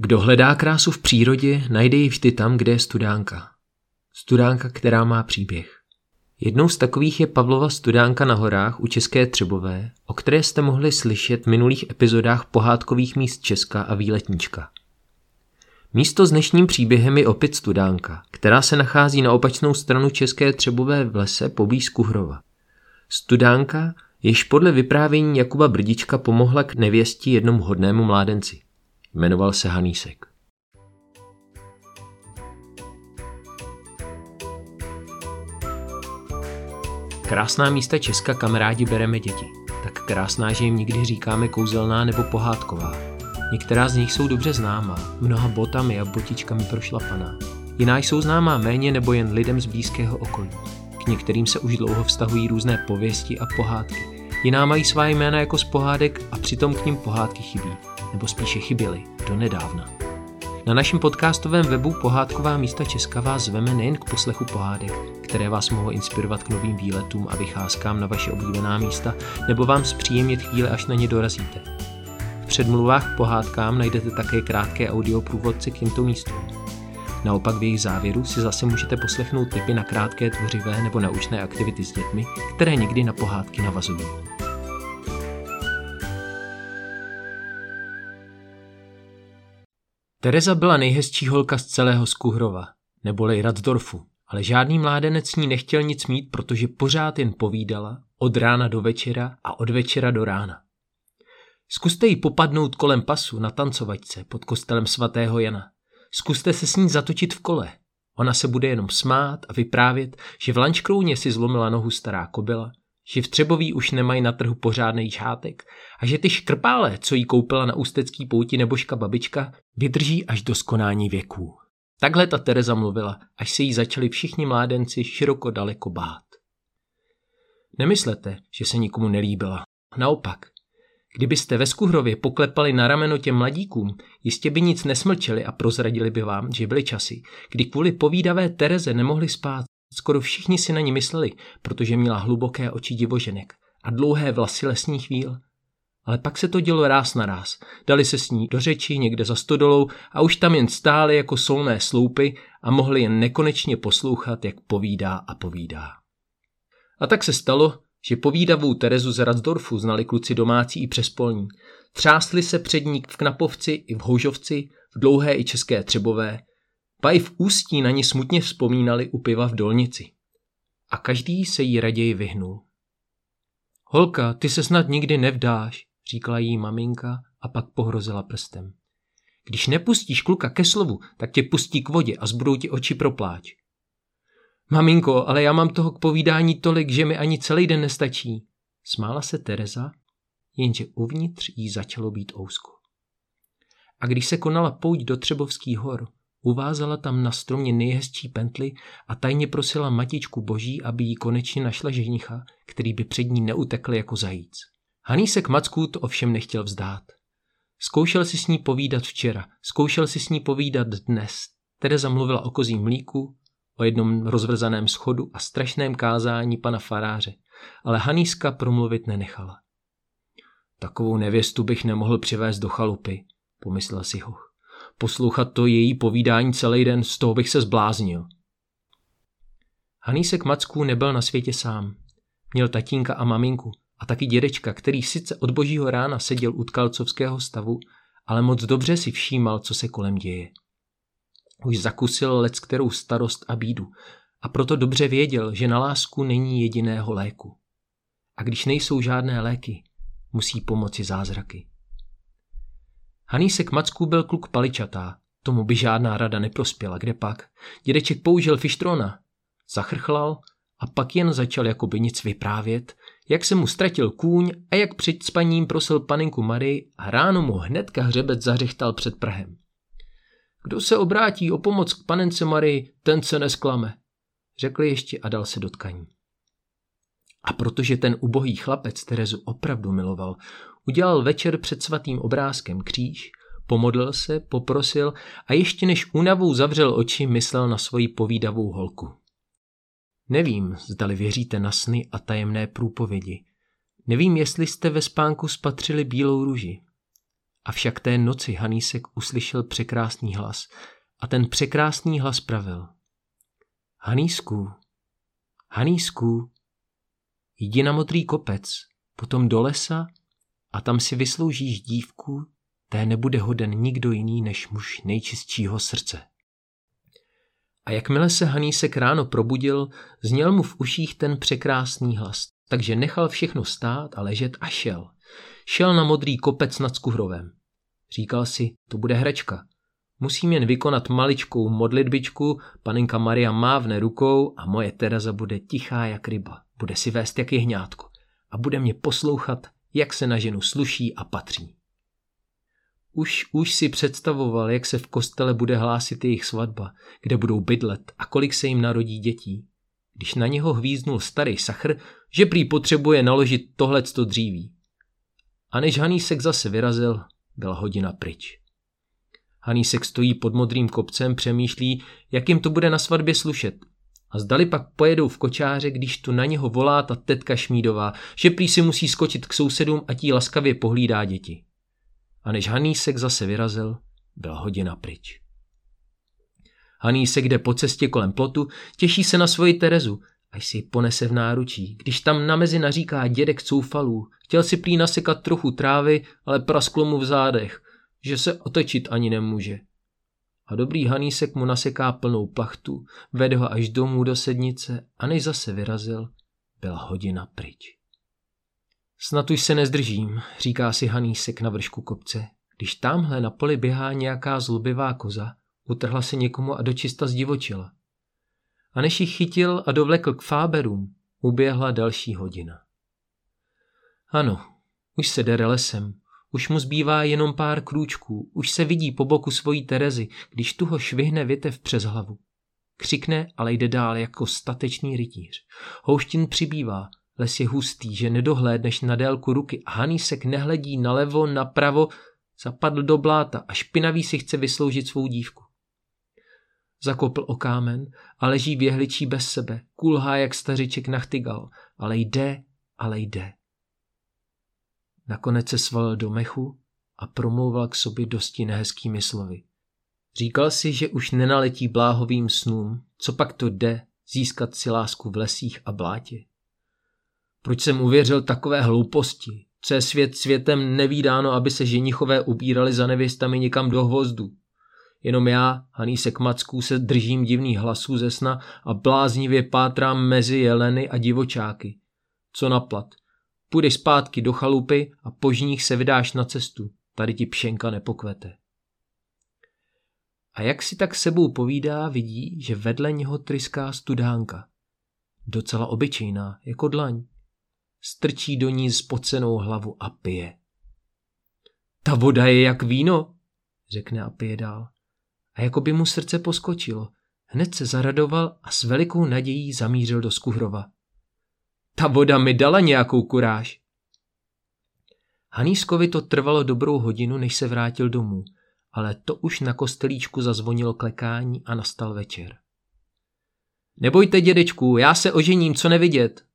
Kdo hledá krásu v přírodě, najde ji vždy tam, kde je studánka. Studánka, která má příběh. Jednou z takových je Pavlova studánka na horách u České Třebové, o které jste mohli slyšet v minulých epizodách pohádkových míst Česka a Výletnička. Místo s dnešním příběhem je opět studánka, která se nachází na opačnou stranu České Třebové v lese poblíž Kuhrova. Studánka, jež podle vyprávění Jakuba Brdička pomohla k nevěsti jednomu hodnému mládenci. Jmenoval se Hanísek. Krásná místa Česka kamarádi bereme děti. Tak krásná, že jim nikdy říkáme kouzelná nebo pohádková. Některá z nich jsou dobře známá, mnoha botami a botičkami prošlapaná. Jiná jsou známá méně nebo jen lidem z blízkého okolí. K některým se už dlouho vztahují různé pověsti a pohádky. Jiná mají svá jména jako z pohádek a přitom k ním pohádky chybí, nebo spíše chyběly, do nedávna. Na našem podcastovém webu Pohádková místa Česka vás zveme nejen k poslechu pohádek, které vás mohou inspirovat k novým výletům a vycházkám na vaše oblíbená místa, nebo vám zpříjemnit chvíle, až na ně dorazíte. V předmluvách k pohádkám najdete také krátké audioprůvodce k těmto místům. Naopak v jejich závěru si zase můžete poslechnout tipy na krátké tvořivé nebo naučné aktivity s dětmi, které někdy na pohádky navazují. Tereza byla nejhezčí holka z celého Skuhrova, neboli Radsdorfu, ale žádný mládenec s ní nechtěl nic mít, protože pořád jen povídala od rána do večera a od večera do rána. Zkuste jí popadnout kolem pasu na tancovačce pod kostelem svatého Jana. Zkuste se s ní zatočit v kole. Ona se bude jenom smát a vyprávět, že v Lančkrouně si zlomila nohu stará kobila, že v Třeboví už nemají na trhu pořádný žátek a že ty škrpále, co jí koupila na ústecký pouti nebožka babička, vydrží až do skonání věků. Takhle ta Tereza mluvila, až se jí začali všichni mládenci široko daleko bát. Nemyslete, že se nikomu nelíbila. Naopak, kdybyste ve Skuhrově poklepali na rameno těm mladíkům, jistě by nic nesmlčeli a prozradili by vám, že byly časy, kdy kvůli povídavé Tereze nemohli spát. Skoro všichni si na ní mysleli, protože měla hluboké oči divoženek a dlouhé vlasy lesních chvíl. Ale pak se to dělo ráz na ráz. Dali se s ní do řeči někde za stodolou a už tam jen stály jako solné sloupy a mohli jen nekonečně poslouchat, jak povídá a povídá. A tak se stalo, že povídavou Terezu z Radsdorfu znali kluci domácí i přespolní. Třásli se před ní v Knapovci i v Houžovci, v Dlouhé i České Třebové, pa i v Ústí na ní smutně vzpomínali u piva v Dolnici. A každý se jí raději vyhnul. Holka, ty se snad nikdy nevdáš, říkala jí maminka a pak pohrozila prstem. Když nepustíš kluka ke slovu, tak tě pustí k vodě a zbudou ti oči propláč. Maminko, ale já mám toho k povídání tolik, že mi ani celý den nestačí. Smála se Tereza, jenže uvnitř jí začalo být ousko. A když se konala pouť do Třebovských hor, uvázala tam na stromě nejhezčí pently a tajně prosila matičku boží, aby jí konečně našla ženicha, který by před ní neutekl jako zajíc. Hanísek Macků to ovšem nechtěl vzdát. Zkoušel si s ní povídat včera, zkoušel si s ní povídat dnes. Tereza mluvila o kozím mlíku, o jednom rozvrzaném schodu a strašném kázání pana faráře, ale Haníska promluvit nenechala. Takovou nevěstu bych nemohl přivést do chalupy, pomyslel si ho. Poslouchat to její povídání celý den, z toho bych se zbláznil. Hanísek Macků nebyl na světě sám. Měl tatínka a maminku, a taky dědečka, který sice od božího rána seděl u tkalcovského stavu, ale moc dobře si všímal, co se kolem děje. Už zakusil lec kterou starost a bídu a proto dobře věděl, že na lásku není jediného léku. A když nejsou žádné léky, musí pomoci zázraky. Hanísek Macků byl kluk paličatá, tomu by žádná rada neprospěla, kde pak. Dědeček použil fištrona, zachrchlal a pak jen začal jako by nic vyprávět, jak se mu ztratil kůň a jak před spaním prosil paninku Marii a ráno mu hnedka hřebec zařechtal před Prahem. Kdo se obrátí o pomoc k panence Marii, ten se nesklame, řekl ještě a dal se do tkaní. A protože ten ubohý chlapec Terezu opravdu miloval, udělal večer před svatým obrázkem kříž, pomodlil se, poprosil a ještě než únavou zavřel oči, myslel na svoji povídavou holku. Nevím, zdali věříte na sny a tajemné průpovědi. Nevím, jestli jste ve spánku spatřili bílou růži. Avšak té noci Hanísek uslyšel překrásný hlas a ten překrásný hlas pravil. Hanísku, Hanísku, jdi na modrý kopec, potom do lesa a tam si vysloužíš dívku, té nebude hoden nikdo jiný než muž nejčistšího srdce. A jakmile se Hanísek ráno probudil, zněl mu v uších ten překrásný hlas, takže nechal všechno stát a ležet a šel. Šel na modrý kopec nad Skuhrovem. Říkal si, to bude hračka. Musím jen vykonat maličkou modlitbičku, panenka Maria mávne rukou a moje Tereza bude tichá jak ryba. Bude si vést jak jehňátko a bude mě poslouchat, jak se na ženu sluší a patří. Už, už si představoval, jak se v kostele bude hlásit jejich svatba, kde budou bydlet a kolik se jim narodí dětí. Když na něho hvíznul starý sachr, že prý potřebuje naložit tohleto dříví. A než Hanísek zase vyrazil, byla hodina pryč. Hanísek stojí pod modrým kopcem, přemýšlí, jak jim to bude na svatbě slušet. A zdali pak pojedou v kočáře, když tu na něho volá ta tetka Šmídová, že prý si musí skočit k sousedům a tí laskavě pohlídá děti. A než Hanísek zase vyrazil, byla hodina pryč. Hanísek jde po cestě kolem plotu, těší se na svoji Terezu, až si ji ponese v náručí. Když tam na mezi naříká dědek coufalů, chtěl si prý nasekat trochu trávy, ale prasklo mu v zádech, že se otočit ani nemůže. A dobrý Hanísek mu naseká plnou plachtu, vede ho až domů do sednice a než zase vyrazil, byla hodina pryč. Snad už se nezdržím, říká si Hanísek na vršku kopce. Když tamhle na poli běhá nějaká zlobivá koza, utrhla se někomu a dočista zdivočila. A než ji chytil a dovlekl k fáberům, uběhla další hodina. Ano, už se dere lesem, už mu zbývá jenom pár krůčků, už se vidí po boku svojí Terezy, když tu ho švihne větev přes hlavu. Křikne, ale jde dál jako statečný rytíř. Houštin přibývá, les je hustý, že nedohlédneš na délku ruky a Hanísek nehledí nalevo, napravo, zapadl do bláta a špinavý si chce vysloužit svou dívku. Zakopl o kámen a leží v jehličí bez sebe, kulhá jak stařiček nachtygal, ale jde, ale jde. Nakonec se svalil do mechu a promlouval k sobě dosti nehezkými slovy. Říkal si, že už nenaletí bláhovým snům, co pak to jde získat si lásku v lesích a blátě. Proč jsem uvěřil takové hlouposti? Co je svět světem nevídáno, aby se ženichové ubírali za nevěstami někam do hvozdu? Jenom já, Hanísek Macků, se držím divných hlasů ze sna a bláznivě pátrám mezi jeleny a divočáky. Co naplat? Půjdeš zpátky do chalupy a po žních se vydáš na cestu. Tady ti pšenka nepokvete. A jak si tak sebou povídá, vidí, že vedle něho tryská studánka. Docela obyčejná, jako dlaň. Strčí do ní spocenou hlavu a pije. Ta voda je jak víno, řekne a pije dál. A jako by mu srdce poskočilo. Hned se zaradoval a s velikou nadějí zamířil do Skuhrova. Ta voda mi dala nějakou kuráž. Hanískovi to trvalo dobrou hodinu, než se vrátil domů, ale to už na kostelíčku zazvonilo klekání a nastal večer. Nebojte, dědečku, já se ožením, co nevidět.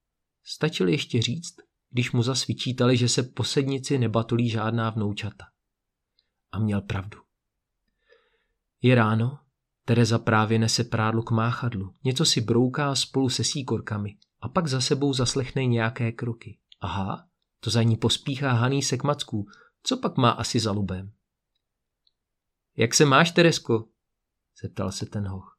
Stačil ještě říct, když mu zasvičítali, že se po sednici nebatulí žádná vnoučata. A měl pravdu. Je ráno, Tereza právě nese prádlo k máchadlu, něco si brouká spolu se síkorkami a pak za sebou zaslechne nějaké kroky. Aha, to za ní pospíchá Haný k Macků, co pak má asi za lubem? Jak se máš, Teresko? zeptal se ten hoch.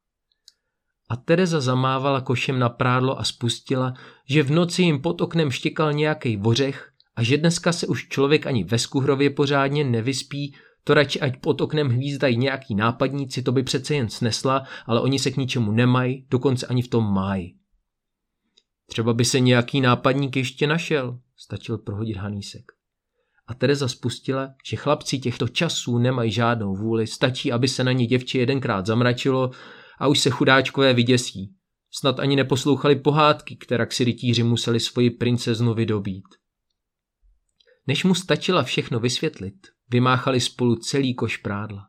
A Tereza zamávala košem na prádlo a spustila, že v noci jim pod oknem štěkal nějaký vořech a že dneska se už člověk ani ve Skuhrově pořádně nevyspí, to radši ať pod oknem hvízdají nějaký nápadníci, to by přece jen snesla, ale oni se k ničemu nemají, dokonce ani v tom mají. Třeba by se nějaký nápadník ještě našel, stačil prohodit Hanísek. A Tereza spustila, že chlapci těchto časů nemají žádnou vůli, stačí, aby se na ně děvče jedenkrát zamračilo a už se chudáčkové vyděsí. Snad ani neposlouchali pohádky, která si rytíři museli svoji princeznu vydobít. Než mu stačila všechno vysvětlit, vymáchali spolu celý koš prádla.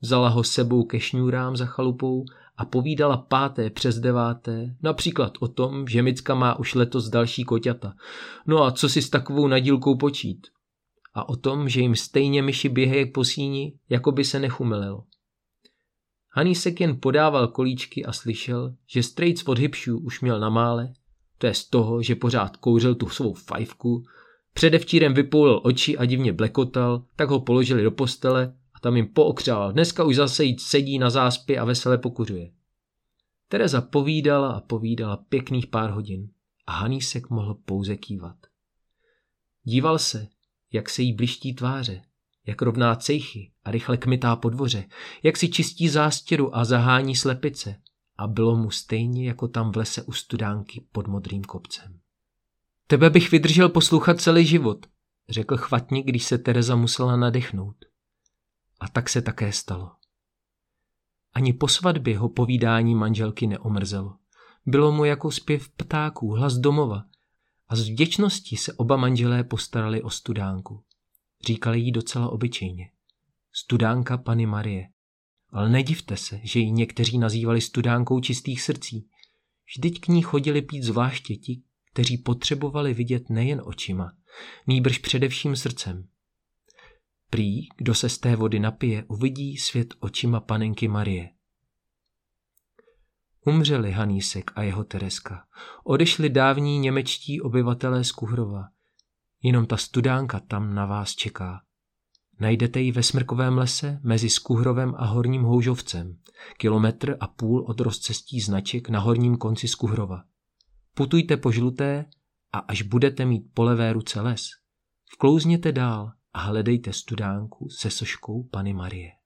Vzala ho sebou ke šňůrám za chalupou a povídala páté přes deváté, například o tom, že Micka má už letos další koťata. No a co si s takovou nadílkou počít? a o tom, že jim stejně myši běhají po síni, jako by se nechumililo. Hanísek jen podával kolíčky a slyšel, že strejc od hybšů už měl na mále, to je z toho, že pořád kouřil tu svou fajfku, předevčírem vypoulil oči a divně blekotal, tak ho položili do postele a tam jim pookřál. Dneska už zase jít sedí na záspy a vesele pokuřuje. Tereza povídala a povídala pěkných pár hodin a Hanísek mohl pouze kývat. Díval se, jak se jí bliští tváře, jak rovná cejchy a rychle kmitá po dvoře, jak si čistí zástěru a zahání slepice a bylo mu stejně jako tam v lese u studánky pod modrým kopcem. Tebe bych vydržel poslouchat celý život, řekl chvatně, když se Tereza musela nadechnout. A tak se také stalo. Ani po svatbě ho povídání manželky neomrzelo. Bylo mu jako zpěv ptáků, hlas domova a z vděčnosti se oba manželé postarali o studánku. Říkali jí docela obyčejně. Studánka Pany Marie. Ale nedivte se, že ji někteří nazývali studánkou čistých srdcí. Vždyť k ní chodili pít zvláště ti, kteří potřebovali vidět nejen očima, nýbrž především srdcem. Prý, kdo se z té vody napije, uvidí svět očima panenky Marie. Umřeli Hanísek a jeho Tereska. Odešli dávní němečtí obyvatelé z Kuhrova. Jenom ta studánka tam na vás čeká. Najdete ji ve Smrkovém lese mezi Skuhrovem a Horním Houžovcem, kilometr a půl od rozcestí značek na horním konci Skuhrova. Putujte po žluté a až budete mít po levé ruce les, vklouzněte dál a hledejte studánku se soškou Pany Marie.